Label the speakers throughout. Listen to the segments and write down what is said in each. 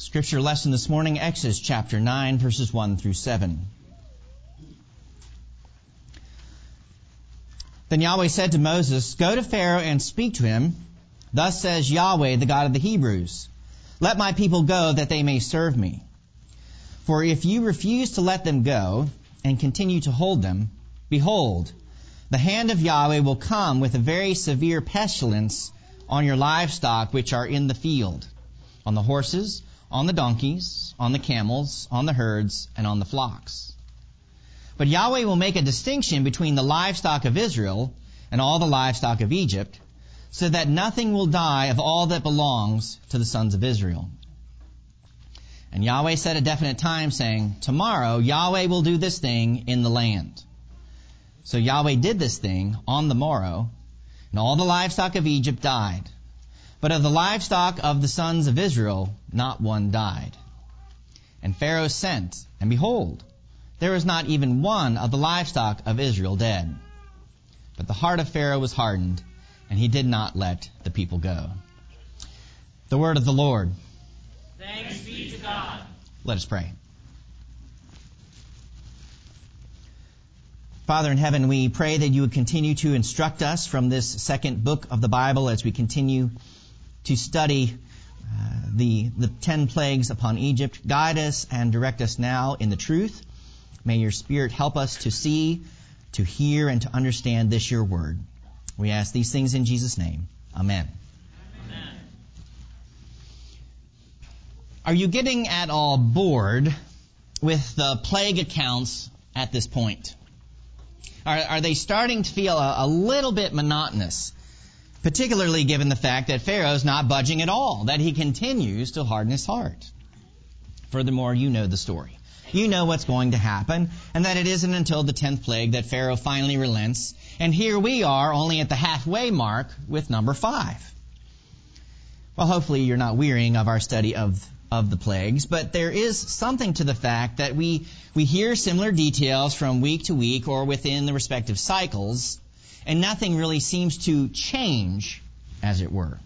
Speaker 1: Scripture lesson this morning, Exodus chapter 9, verses 1 through 7. Then Yahweh said to Moses, Go to Pharaoh and speak to him. Thus says Yahweh, the God of the Hebrews, Let my people go that they may serve me. For if you refuse to let them go and continue to hold them, behold, the hand of Yahweh will come with a very severe pestilence on your livestock which are in the field, on the horses, on the donkeys, on the camels, on the herds, and on the flocks. But Yahweh will make a distinction between the livestock of Israel and all the livestock of Egypt, so that nothing will die of all that belongs to the sons of Israel. And Yahweh set a definite time, saying, Tomorrow Yahweh will do this thing in the land. So Yahweh did this thing on the morrow, and all the livestock of Egypt died. But of the livestock of the sons of Israel, not one died. And Pharaoh sent, and behold, there was not even one of the livestock of Israel dead. But the heart of Pharaoh was hardened, and he did not let the people go. The word of the Lord.
Speaker 2: Thanks be to God.
Speaker 1: Let us pray. Father in heaven, we pray that you would continue to instruct us from this second book of the Bible as we continue to study uh, the, the ten plagues upon Egypt. Guide us and direct us now in the truth. May your Spirit help us to see, to hear, and to understand this your word. We ask these things in Jesus' name. Amen. Are you getting at all bored with the plague accounts at this point? Are, are they starting to feel a, a little bit monotonous? Particularly given the fact that Pharaoh's not budging at all, that he continues to harden his heart. Furthermore, you know the story. You know what's going to happen, and that it isn't until the tenth plague that Pharaoh finally relents. And here we are, only at the halfway mark with number five. Well, hopefully you're not wearying of our study of, of the plagues, but there is something to the fact that we, we hear similar details from week to week or within the respective cycles, and nothing really seems to change, as it were.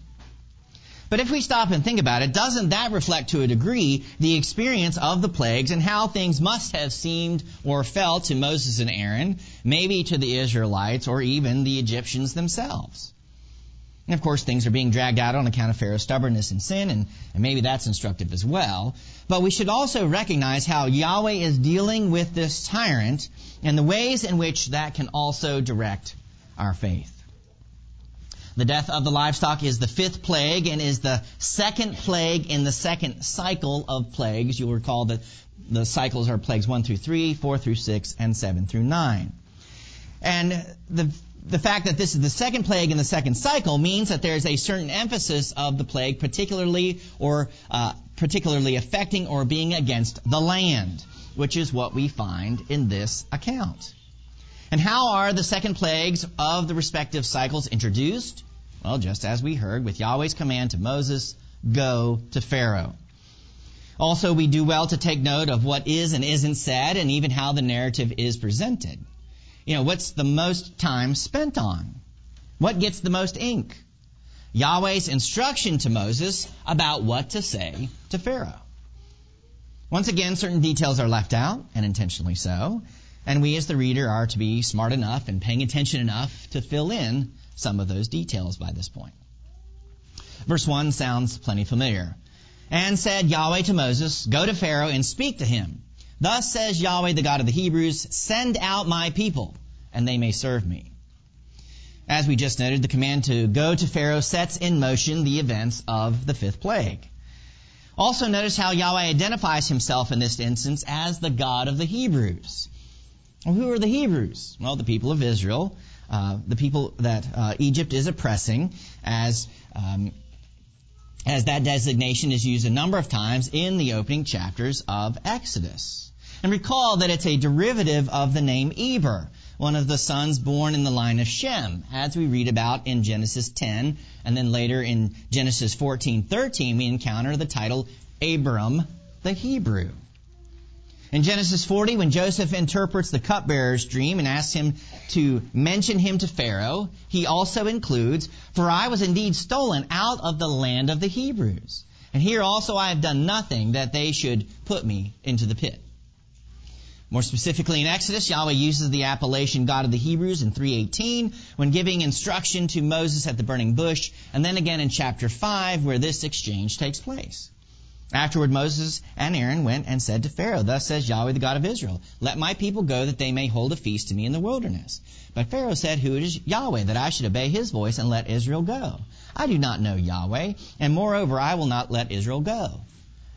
Speaker 1: But if we stop and think about it, doesn't that reflect to a degree the experience of the plagues and how things must have seemed or felt to Moses and Aaron, maybe to the Israelites or even the Egyptians themselves? And of course, things are being dragged out on account of Pharaoh's stubbornness and sin, and, and, maybe that's instructive as well. But we should also recognize how Yahweh is dealing with this tyrant and the ways in which that can also direct our faith. The death of the livestock is the fifth plague and is the second plague in the second cycle of plagues. You'll recall that the cycles are plagues 1 through 3, 4 through 6, and 7 through 9. And the, the fact that this is the second plague in the second cycle means that there's a certain emphasis of the plague, particularly or uh, particularly affecting or being against the land, which is what we find in this account. And how are the second plagues of the respective cycles introduced? Well, just as we heard with Yahweh's command to Moses, go to Pharaoh. Also, we do well to take note of what is and isn't said and even how the narrative is presented. You know, what's the most time spent on? What gets the most ink? Yahweh's instruction to Moses about what to say to Pharaoh. Once again, certain details are left out, and intentionally so. And we as the reader are to be smart enough and paying attention enough to fill in some of those details by this point. Verse 1 sounds plenty familiar. And said Yahweh to Moses, Go to Pharaoh and speak to him. Thus says Yahweh, the God of the Hebrews, Send out my people, and they may serve me. As we just noted, the command to go to Pharaoh sets in motion the events of the fifth plague. Also notice how Yahweh identifies himself in this instance as the God of the Hebrews. Well, who are the Hebrews? Well, the people of Israel, uh, the people that uh, Egypt is oppressing, as um, as that designation is used a number of times in the opening chapters of Exodus. And recall that it's a derivative of the name Eber, one of the sons born in the line of Shem, as we read about in Genesis 10, and then later in Genesis 14:13 we encounter the title Abram the Hebrew. In Genesis 40, when Joseph interprets the cupbearer's dream and asks him to mention him to Pharaoh, he also includes, For I was indeed stolen out of the land of the Hebrews. And here also I have done nothing that they should put me into the pit. More specifically in Exodus, Yahweh uses the appellation God of the Hebrews in 318 when giving instruction to Moses at the burning bush, and then again in chapter 5 where this exchange takes place. Afterward, Moses and Aaron went and said to Pharaoh, Thus says Yahweh the God of Israel, Let my people go that they may hold a feast to me in the wilderness. But Pharaoh said, Who is Yahweh that I should obey his voice and let Israel go? I do not know Yahweh, and moreover I will not let Israel go.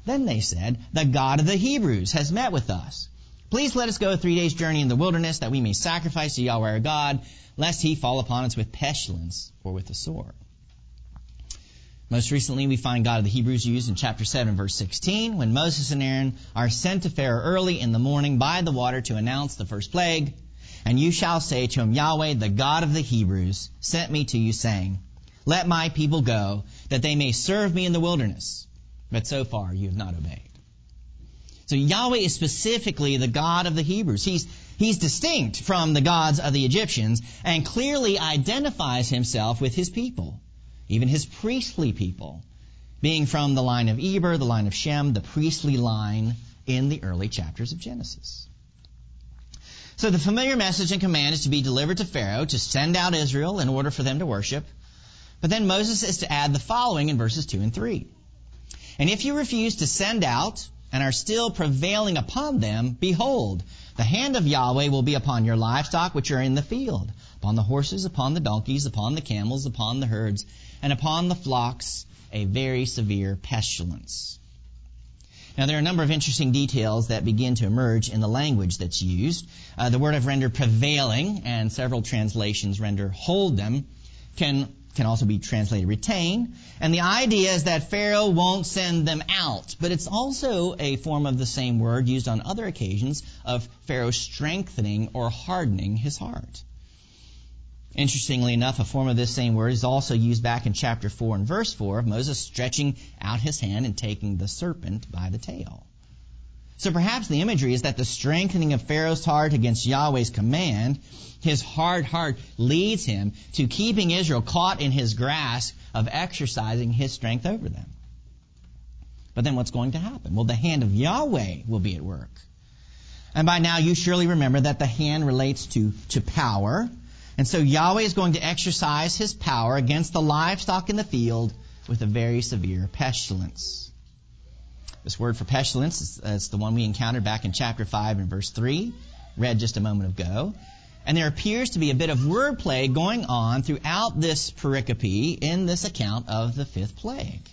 Speaker 1: Then they said, The God of the Hebrews has met with us. Please let us go a three days journey in the wilderness that we may sacrifice to Yahweh our God, lest he fall upon us with pestilence or with the sword. Most recently, we find God of the Hebrews used in chapter 7, verse 16, when Moses and Aaron are sent to Pharaoh early in the morning by the water to announce the first plague. And you shall say to him, Yahweh, the God of the Hebrews, sent me to you, saying, Let my people go, that they may serve me in the wilderness. But so far you have not obeyed. So Yahweh is specifically the God of the Hebrews. He's, he's distinct from the gods of the Egyptians and clearly identifies himself with his people even his priestly people, being from the line of Eber, the line of Shem, the priestly line in the early chapters of Genesis. So the familiar message and command is to be delivered to Pharaoh to send out Israel in order for them to worship. But then Moses is to add the following in verses 2 and 3. And if you refuse to send out and are still prevailing upon them, behold, the hand of Yahweh will be upon your livestock which are in the field, upon the horses, upon the donkeys, upon the camels, upon the herds, and upon the flocks a very severe pestilence. Now, there are a number of interesting details that begin to emerge in the language that's used. Uh, the word I've rendered prevailing, and several translations render hold them, can, can also be translated retain. And the idea is that Pharaoh won't send them out. But it's also a form of the same word used on other occasions of Pharaoh strengthening or hardening his heart. Interestingly enough, a form of this same word is also used back in chapter 4 and verse 4 of Moses stretching out his hand and taking the serpent by the tail. So perhaps the imagery is that the strengthening of Pharaoh's heart against Yahweh's command, his hard heart leads him to keeping Israel caught in his grasp of exercising his strength over them. But then what's going to happen? Well, the hand of Yahweh will be at work. And by now you surely remember that the hand relates to, to power, and so Yahweh is going to exercise his power against the livestock in the field with a very severe pestilence. This word for pestilence is, uh, is the one we encountered back in chapter 5 and verse 3, read just a moment ago. And there appears to be a bit of wordplay going on throughout this pericope in this account of the fifth plague.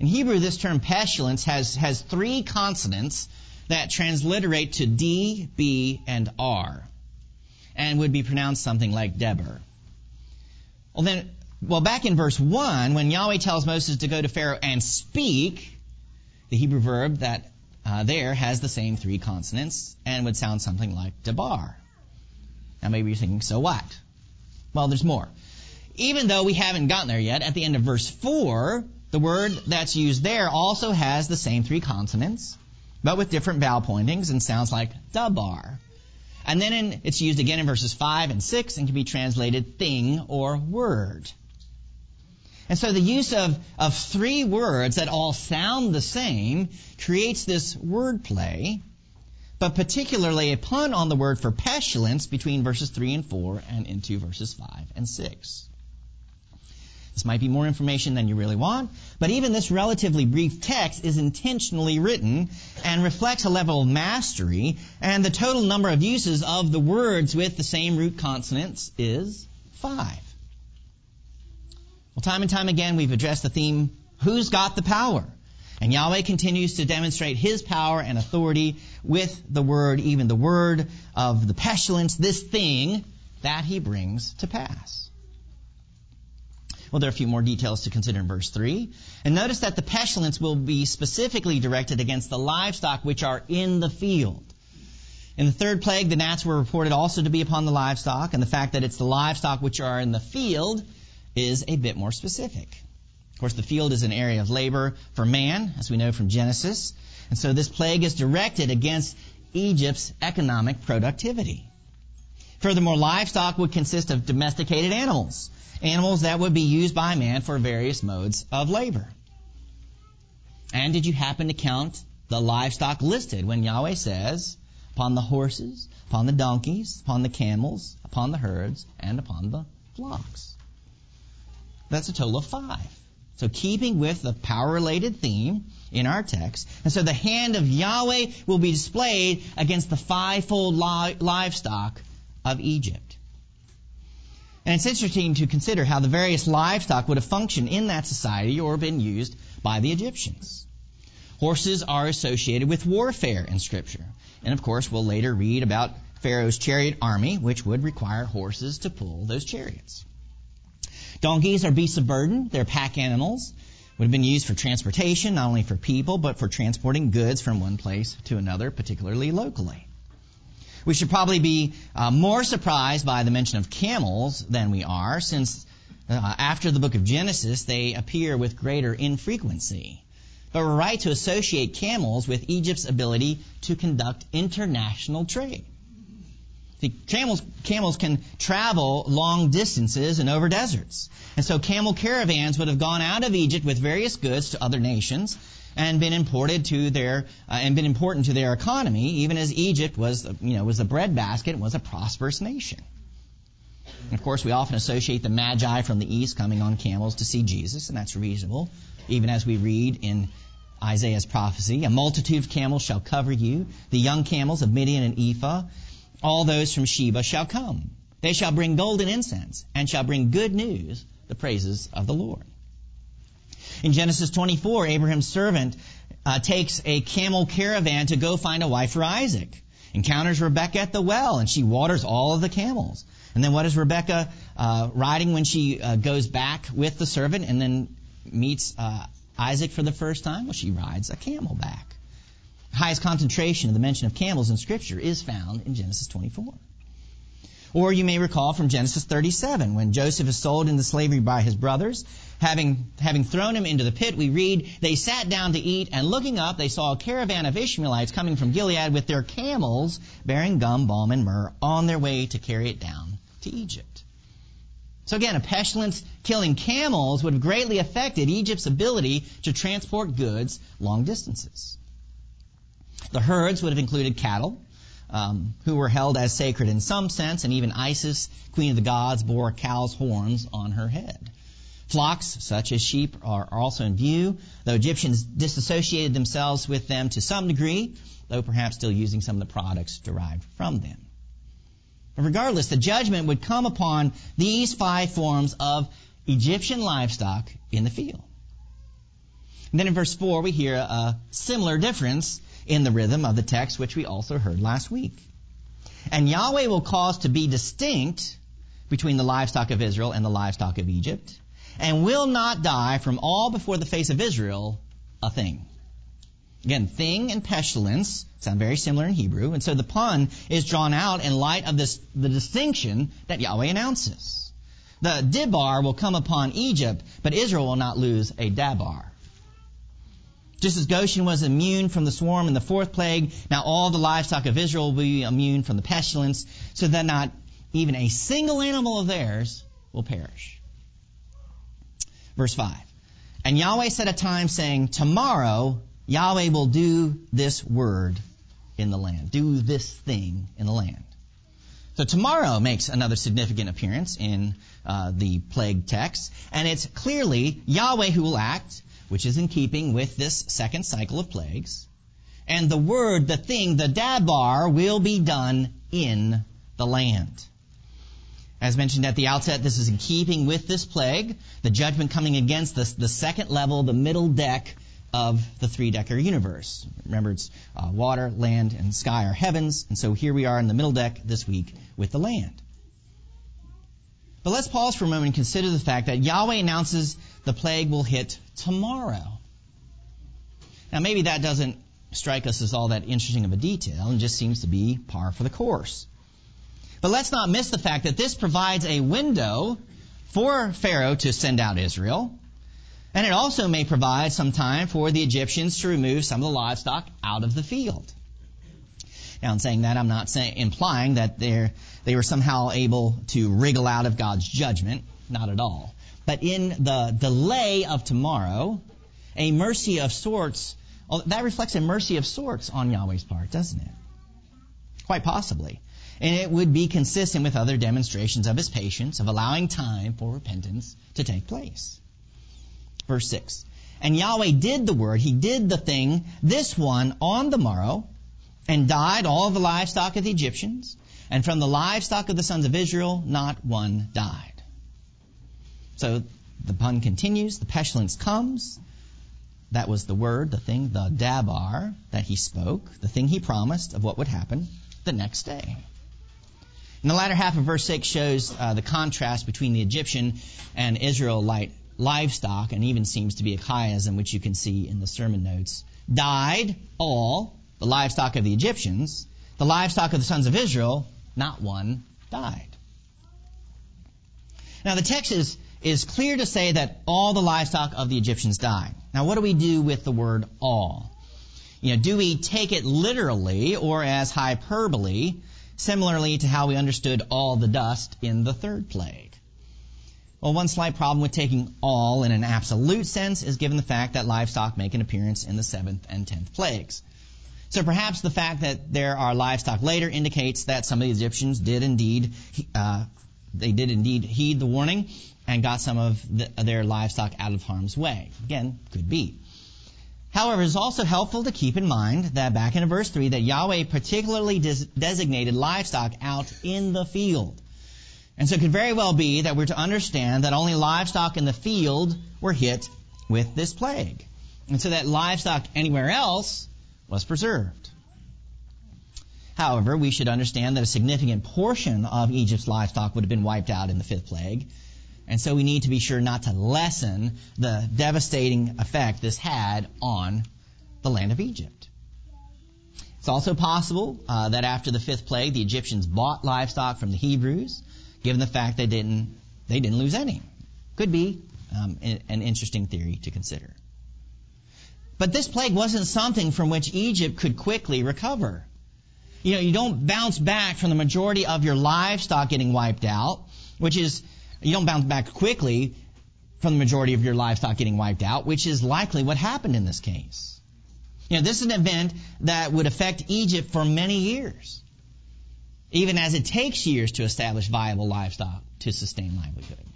Speaker 1: In Hebrew, this term pestilence has, has three consonants that transliterate to D, B, and R and would be pronounced something like Deber. Well then, well back in verse 1, when Yahweh tells Moses to go to Pharaoh and speak, the Hebrew verb that uh, there has the same three consonants and would sound something like Debar. Now maybe you're thinking, so what? Well, there's more. Even though we haven't gotten there yet, at the end of verse 4, the word that's used there also has the same three consonants, but with different vowel pointings and sounds like Dabar. And then in, it's used again in verses 5 and 6 and can be translated thing or word. And so the use of, of three words that all sound the same creates this wordplay, but particularly a pun on the word for pestilence between verses 3 and 4 and into verses 5 and 6. This might be more information than you really want, but even this relatively brief text is intentionally written and reflects a level of mastery, and the total number of uses of the words with the same root consonants is five. Well, time and time again, we've addressed the theme, who's got the power? And Yahweh continues to demonstrate His power and authority with the word, even the word of the pestilence, this thing that He brings to pass. Well, there are a few more details to consider in verse 3. And notice that the pestilence will be specifically directed against the livestock which are in the field. In the third plague, the gnats were reported also to be upon the livestock, and the fact that it's the livestock which are in the field is a bit more specific. Of course, the field is an area of labor for man, as we know from Genesis, and so this plague is directed against Egypt's economic productivity. Furthermore, livestock would consist of domesticated animals, animals that would be used by man for various modes of labor. And did you happen to count the livestock listed when Yahweh says, upon the horses, upon the donkeys, upon the camels, upon the herds, and upon the flocks? That's a total of five. So keeping with the power related theme in our text. And so the hand of Yahweh will be displayed against the fivefold li- livestock of Egypt. And it's interesting to consider how the various livestock would have functioned in that society or been used by the Egyptians. Horses are associated with warfare in Scripture. And of course, we'll later read about Pharaoh's chariot army, which would require horses to pull those chariots. Donkeys are beasts of burden. They're pack animals. Would have been used for transportation, not only for people, but for transporting goods from one place to another, particularly locally. We should probably be uh, more surprised by the mention of camels than we are, since uh, after the book of Genesis, they appear with greater infrequency. But we're right to associate camels with Egypt's ability to conduct international trade. See, camels, camels can travel long distances and over deserts. And so camel caravans would have gone out of Egypt with various goods to other nations and been imported to their uh, and been important to their economy, even as Egypt was you know was a breadbasket was a prosperous nation. And of course, we often associate the Magi from the east coming on camels to see Jesus, and that's reasonable, even as we read in Isaiah's prophecy, a multitude of camels shall cover you, the young camels of Midian and Ephah, all those from Sheba shall come. They shall bring golden incense and shall bring good news, the praises of the Lord. In Genesis 24, Abraham's servant uh, takes a camel caravan to go find a wife for Isaac. Encounters Rebekah at the well, and she waters all of the camels. And then what is Rebekah uh, riding when she uh, goes back with the servant and then meets uh, Isaac for the first time? Well, she rides a camel back. The highest concentration of the mention of camels in Scripture is found in Genesis 24. Or you may recall from Genesis 37, when Joseph is sold into slavery by his brothers. Having, having thrown him into the pit, we read, they sat down to eat, and looking up, they saw a caravan of Ishmaelites coming from Gilead with their camels bearing gum, balm, and myrrh on their way to carry it down to Egypt. So again, a pestilence killing camels would have greatly affected Egypt's ability to transport goods long distances. The herds would have included cattle, um, who were held as sacred in some sense, and even Isis, queen of the gods, bore a cow's horns on her head. Flocks, such as sheep, are also in view, though Egyptians disassociated themselves with them to some degree, though perhaps still using some of the products derived from them. But regardless, the judgment would come upon these five forms of Egyptian livestock in the field. And then in verse 4, we hear a similar difference in the rhythm of the text, which we also heard last week. And Yahweh will cause to be distinct between the livestock of Israel and the livestock of Egypt, and will not die from all before the face of Israel a thing. Again, thing and pestilence sound very similar in Hebrew, and so the pun is drawn out in light of this, the distinction that Yahweh announces. The Deber will come upon Egypt, but Israel will not lose a Dabar. Just as Goshen was immune from the swarm in the fourth plague, now all the livestock of Israel will be immune from the pestilence, so that not even a single animal of theirs will perish. Verse 5. And Yahweh set a time saying, Tomorrow Yahweh will do this word in the land, do this thing in the land. So tomorrow makes another significant appearance in uh, the plague text, and it's clearly Yahweh who will act, which is in keeping with this second cycle of plagues. And the word, the thing, the dabar will be done in the land. As mentioned at the outset, this is in keeping with this plague, the judgment coming against the, the second level, the middle deck of the three decker universe. Remember, it's uh, water, land, and sky are heavens, and so here we are in the middle deck this week with the land. But let's pause for a moment and consider the fact that Yahweh announces the plague will hit tomorrow. Now, maybe that doesn't strike us as all that interesting of a detail and just seems to be par for the course. But let's not miss the fact that this provides a window for Pharaoh to send out Israel. And it also may provide some time for the Egyptians to remove some of the livestock out of the field. Now, in saying that, I'm not saying, implying that they they were somehow able to wriggle out of God's judgment. Not at all. But in the delay of tomorrow, a mercy of sorts. Well, that reflects a mercy of sorts on Yahweh's part, doesn't it? Quite possibly. And it would be consistent with other demonstrations of his patience, of allowing time for repentance to take place. Verse 6. And Yahweh did the word, he did the thing, this one on the morrow, and died all the livestock of the Egyptians, and from the livestock of the sons of Israel, not one died. So the pun continues, the pestilence comes. That was the word, the thing, the dabar that he spoke, the thing he promised of what would happen the next day. And the latter half of verse 6 shows uh, the contrast between the Egyptian and Israelite livestock, and even seems to be a chiasm, which you can see in the sermon notes. Died all, the livestock of the Egyptians, the livestock of the sons of Israel, not one died. Now the text is, is clear to say that all the livestock of the Egyptians died. Now what do we do with the word all? You know, do we take it literally or as hyperbole, similarly to how we understood all the dust in the third plague? Well, one slight problem with taking all in an absolute sense is given the fact that livestock make an appearance in the seventh and tenth plagues. So perhaps the fact that there are livestock later indicates that some of the Egyptians did indeed, uh, they did indeed heed the warning and got some of the, their livestock out of harm's way. Again, could be. However, it's also helpful to keep in mind that back in verse 3 that Yahweh particularly des- designated livestock out in the field. And so it could very well be that we're to understand that only livestock in the field were hit with this plague. And so that livestock anywhere else was preserved. However, we should understand that a significant portion of Egypt's livestock would have been wiped out in the fifth plague. And so we need to be sure not to lessen the devastating effect this had on the land of Egypt. It's also possible uh, that after the fifth plague, the Egyptians bought livestock from the Hebrews, given the fact they didn't they didn't lose any. Could be um, an interesting theory to consider. But this plague wasn't something from which Egypt could quickly recover. You know, you don't bounce back from the majority of your livestock getting wiped out, which is, you don't bounce back quickly from the majority of your livestock getting wiped out, which is likely what happened in this case. You know, this is an event that would affect Egypt for many years, even as it takes years to establish viable livestock to sustain livelihood.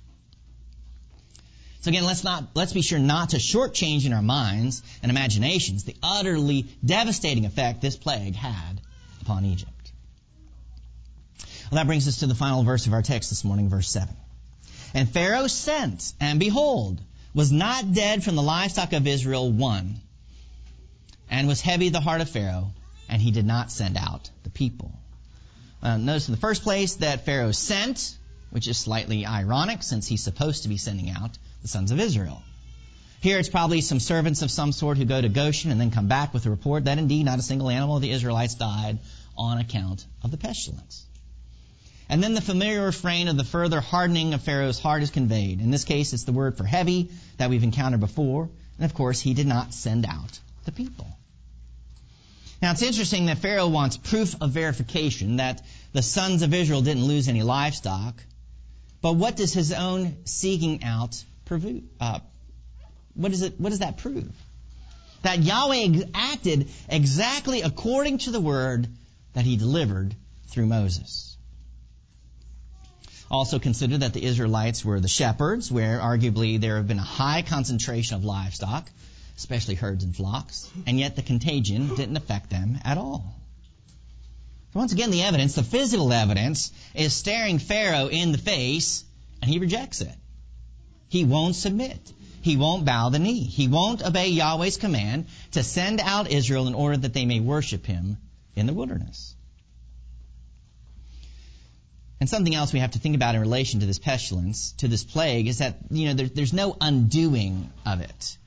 Speaker 1: So again, let's not, let's be sure not to shortchange in our minds and imaginations the utterly devastating effect this plague had upon Egypt. Well, that brings us to the final verse of our text this morning, verse 7. And Pharaoh sent, and behold, was not dead from the livestock of Israel one. And was heavy the heart of Pharaoh, and he did not send out the people. Uh, notice in the first place that Pharaoh sent, which is slightly ironic since he's supposed to be sending out the sons of Israel. Here it's probably some servants of some sort who go to Goshen and then come back with a report that indeed not a single animal of the Israelites died on account of the pestilence. And then the familiar refrain of the further hardening of Pharaoh's heart is conveyed. In this case, it's the word for heavy that we've encountered before. And of course, he did not send out the people. Now, it's interesting that Pharaoh wants proof of verification that the sons of Israel didn't lose any livestock. But what does his own seeking out uh, what, is it, what does that prove? That Yahweh acted exactly according to the word that he delivered through Moses. Also consider that the Israelites were the shepherds, where arguably there have been a high concentration of livestock, especially herds and flocks, and yet the contagion didn't affect them at all. once again, the evidence, the physical evidence, is staring Pharaoh in the face, and he rejects it. He won't submit. He won't bow the knee. He won't obey Yahweh's command to send out Israel in order that they may worship him in the wilderness. And something else we have to think about in relation to this pestilence, to this plague, is that, you know, there, there's no undoing of it.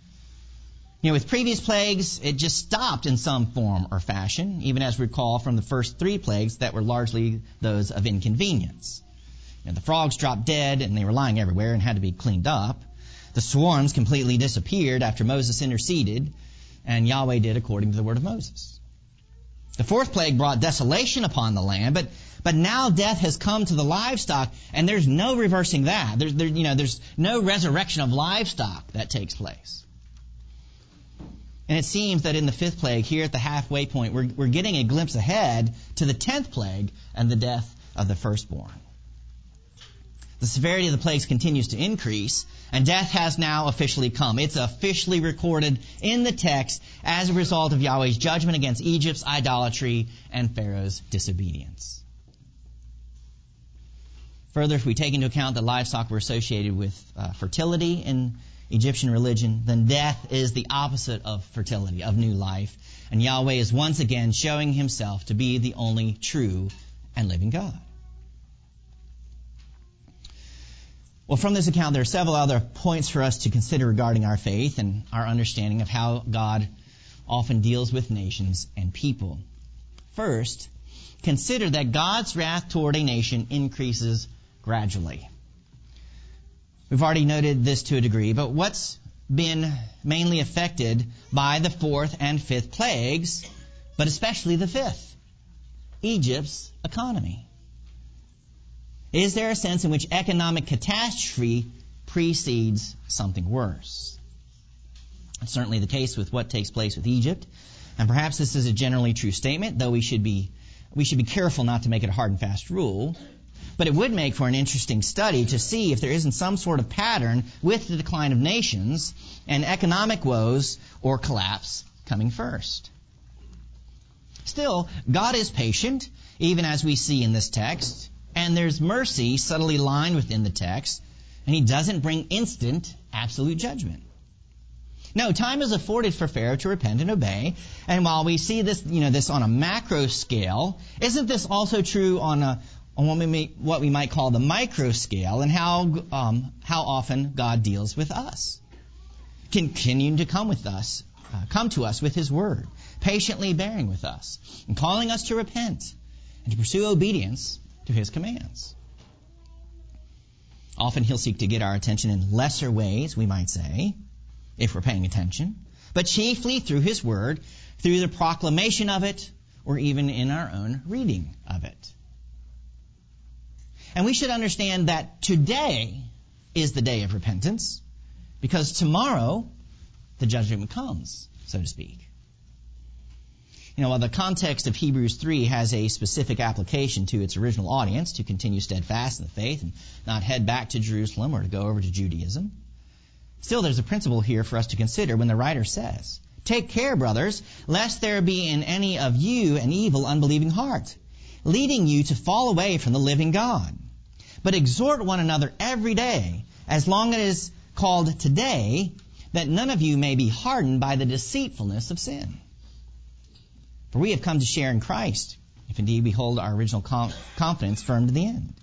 Speaker 1: You know, with previous plagues, it just stopped in some form or fashion, even as we recall from the first three plagues that were largely those of inconvenience. Know, the frogs dropped dead and they were lying everywhere and had to be cleaned up. The swarms completely disappeared after Moses interceded, and Yahweh did according to the word of Moses. The fourth plague brought desolation upon the land, but but now death has come to the livestock, and there's no reversing that. There's there, you know there's no resurrection of livestock that takes place. And it seems that in the fifth plague, here at the halfway point, we're, we're getting a glimpse ahead to the tenth plague and the death of the firstborn. The severity of the plagues continues to increase, and death has now officially come. It's officially recorded in the text as a result of Yahweh's judgment against Egypt's idolatry and Pharaoh's disobedience. Further, if we take into account that livestock were associated with uh, fertility in Egyptian religion, then death is the opposite of fertility, of new life. And Yahweh is once again showing himself to be the only true and living God. Well, from this account, there are several other points for us to consider regarding our faith and our understanding of how God often deals with nations and people. First, consider that God's wrath toward a nation increases gradually. We've already noted this to a degree, but what's been mainly affected by the fourth and fifth plagues, but especially the fifth? Egypt's economy. Is there a sense in which economic catastrophe precedes something worse? That's certainly the case with what takes place with Egypt. And perhaps this is a generally true statement, though we should be, we should be careful not to make it a hard and fast rule. But it would make for an interesting study to see if there isn't some sort of pattern with the decline of nations and economic woes or collapse coming first. Still, God is patient, even as we see in this text and there's mercy subtly lined within the text, and he doesn't bring instant, absolute judgment. No, time is afforded for Pharaoh to repent and obey. And while we see this, you know, this on a macro scale, isn't this also true on a on what we, may, what we might call the micro scale, and how um, how often God deals with us, continuing to come with us, uh, come to us with His word, patiently bearing with us, and calling us to repent and to pursue obedience to his commands. Often he'll seek to get our attention in lesser ways, we might say, if we're paying attention, but chiefly through his word, through the proclamation of it, or even in our own reading of it. And we should understand that today is the day of repentance, because tomorrow the judgment comes, so to speak. You know, while the context of Hebrews 3 has a specific application to its original audience to continue steadfast in the faith and not head back to Jerusalem or to go over to Judaism, still there's a principle here for us to consider when the writer says, Take care, brothers, lest there be in any of you an evil, unbelieving heart, leading you to fall away from the living God. But exhort one another every day, as long as it is called today, that none of you may be hardened by the deceitfulness of sin. For we have come to share in Christ, if indeed we hold our original confidence firm to the end.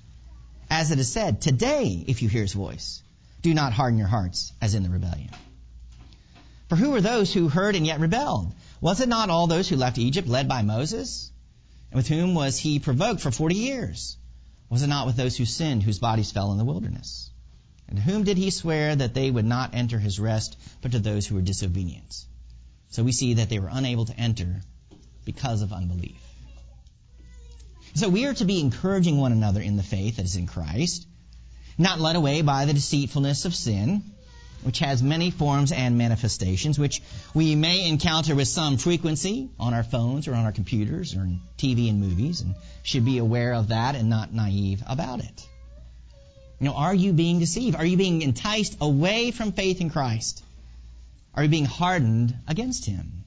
Speaker 1: As it is said, today, if you hear his voice, do not harden your hearts as in the rebellion. For who were those who heard and yet rebelled? Was it not all those who left Egypt led by Moses? And with whom was he provoked for forty years? Was it not with those who sinned, whose bodies fell in the wilderness? And to whom did he swear that they would not enter his rest, but to those who were disobedient? So we see that they were unable to enter because of unbelief. So we are to be encouraging one another in the faith that is in Christ, not led away by the deceitfulness of sin, which has many forms and manifestations, which we may encounter with some frequency on our phones or on our computers or in TV and movies, and should be aware of that and not naive about it. You know, are you being deceived? Are you being enticed away from faith in Christ? Are you being hardened against Him?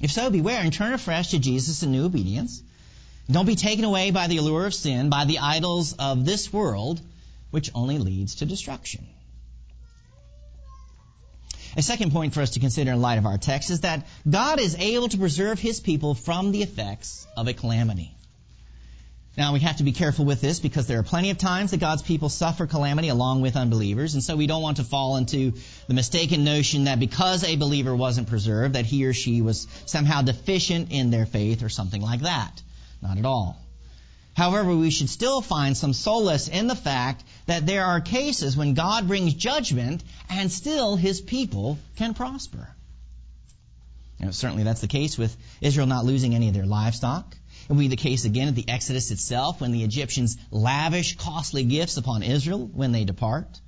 Speaker 1: If so, beware and turn afresh to Jesus in new obedience. Don't be taken away by the allure of sin, by the idols of this world, which only leads to destruction. A second point for us to consider in light of our text is that God is able to preserve his people from the effects of a calamity. Now we have to be careful with this because there are plenty of times that God's people suffer calamity along with unbelievers, and so we don't want to fall into the mistaken notion that because a believer wasn't preserved, that he or she was somehow deficient in their faith or something like that. Not at all. However, we should still find some solace in the fact that there are cases when God brings judgment and still his people can prosper. You know, certainly that's the case with Israel not losing any of their livestock. It will be the case again at the Exodus itself when the Egyptians lavish costly gifts upon Israel when they depart.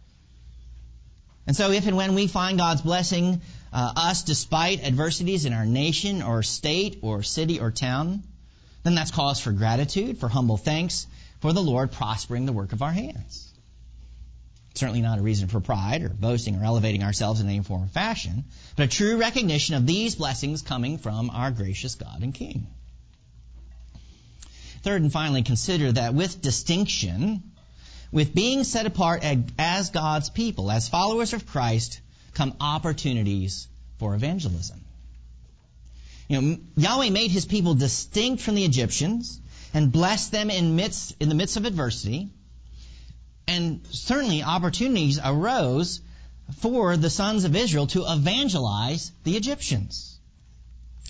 Speaker 1: And so if and when we find God's blessing uh, us despite adversities in our nation or state or city or town, then that's cause for gratitude, for humble thanks, for the Lord prospering the work of our hands. Certainly not a reason for pride or boasting or elevating ourselves in any form or fashion, but a true recognition of these blessings coming from our gracious God and King. Third and finally, consider that with distinction, with being set apart as God's people, as followers of Christ, come opportunities for evangelism. You know, Yahweh made his people distinct from the Egyptians and blessed them in, midst, in the midst of adversity. And certainly opportunities arose for the sons of Israel to evangelize the Egyptians.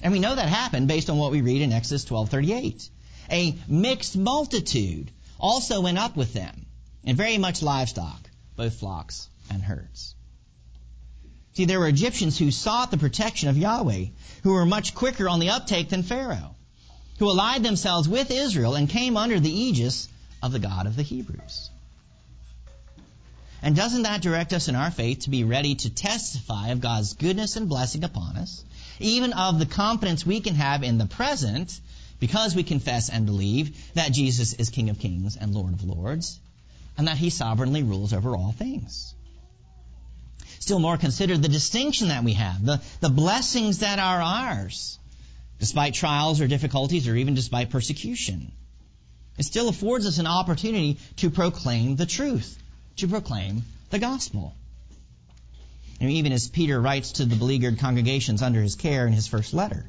Speaker 1: And we know that happened based on what we read in Exodus 12:38. A mixed multitude also went up with them, and very much livestock, both flocks and herds. See, there were Egyptians who sought the protection of Yahweh, who were much quicker on the uptake than Pharaoh, who allied themselves with Israel and came under the aegis of the God of the Hebrews. And doesn't that direct us in our faith to be ready to testify of God's goodness and blessing upon us, even of the confidence we can have in the present, because we confess and believe that Jesus is King of kings and Lord of lords, and that He sovereignly rules over all things? Still more, consider the distinction that we have, the, the blessings that are ours, despite trials or difficulties or even despite persecution. It still affords us an opportunity to proclaim the truth, to proclaim the gospel. And even as Peter writes to the beleaguered congregations under his care in his first letter.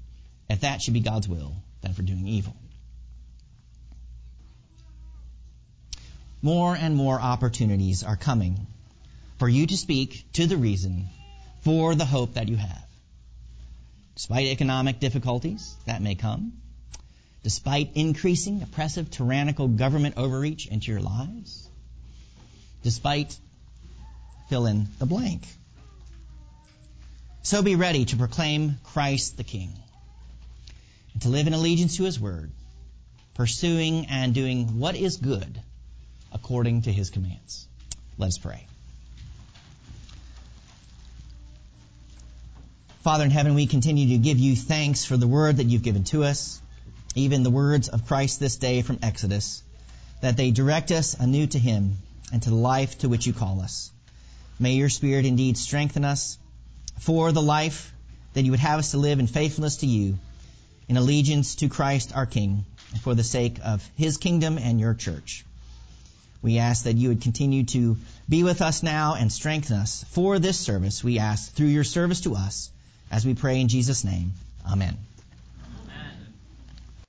Speaker 1: if that should be God's will, than for doing evil. More and more opportunities are coming for you to speak to the reason for the hope that you have. Despite economic difficulties that may come, despite increasing oppressive, tyrannical government overreach into your lives, despite fill in the blank. So be ready to proclaim Christ the King to live in allegiance to His Word, pursuing and doing what is good according to His commands. Let us pray. Father in heaven, we continue to give you thanks for the word that you've given to us, even the words of Christ this day from Exodus, that they direct us anew to Him and to the life to which you call us. May your Spirit indeed strengthen us for the life that you would have us to live in faithfulness to you, in allegiance to Christ our King, for the sake of His kingdom and your church. We ask that you would continue to be with us now and strengthen us for this service. We ask through your service to us as we pray in Jesus' name. Amen.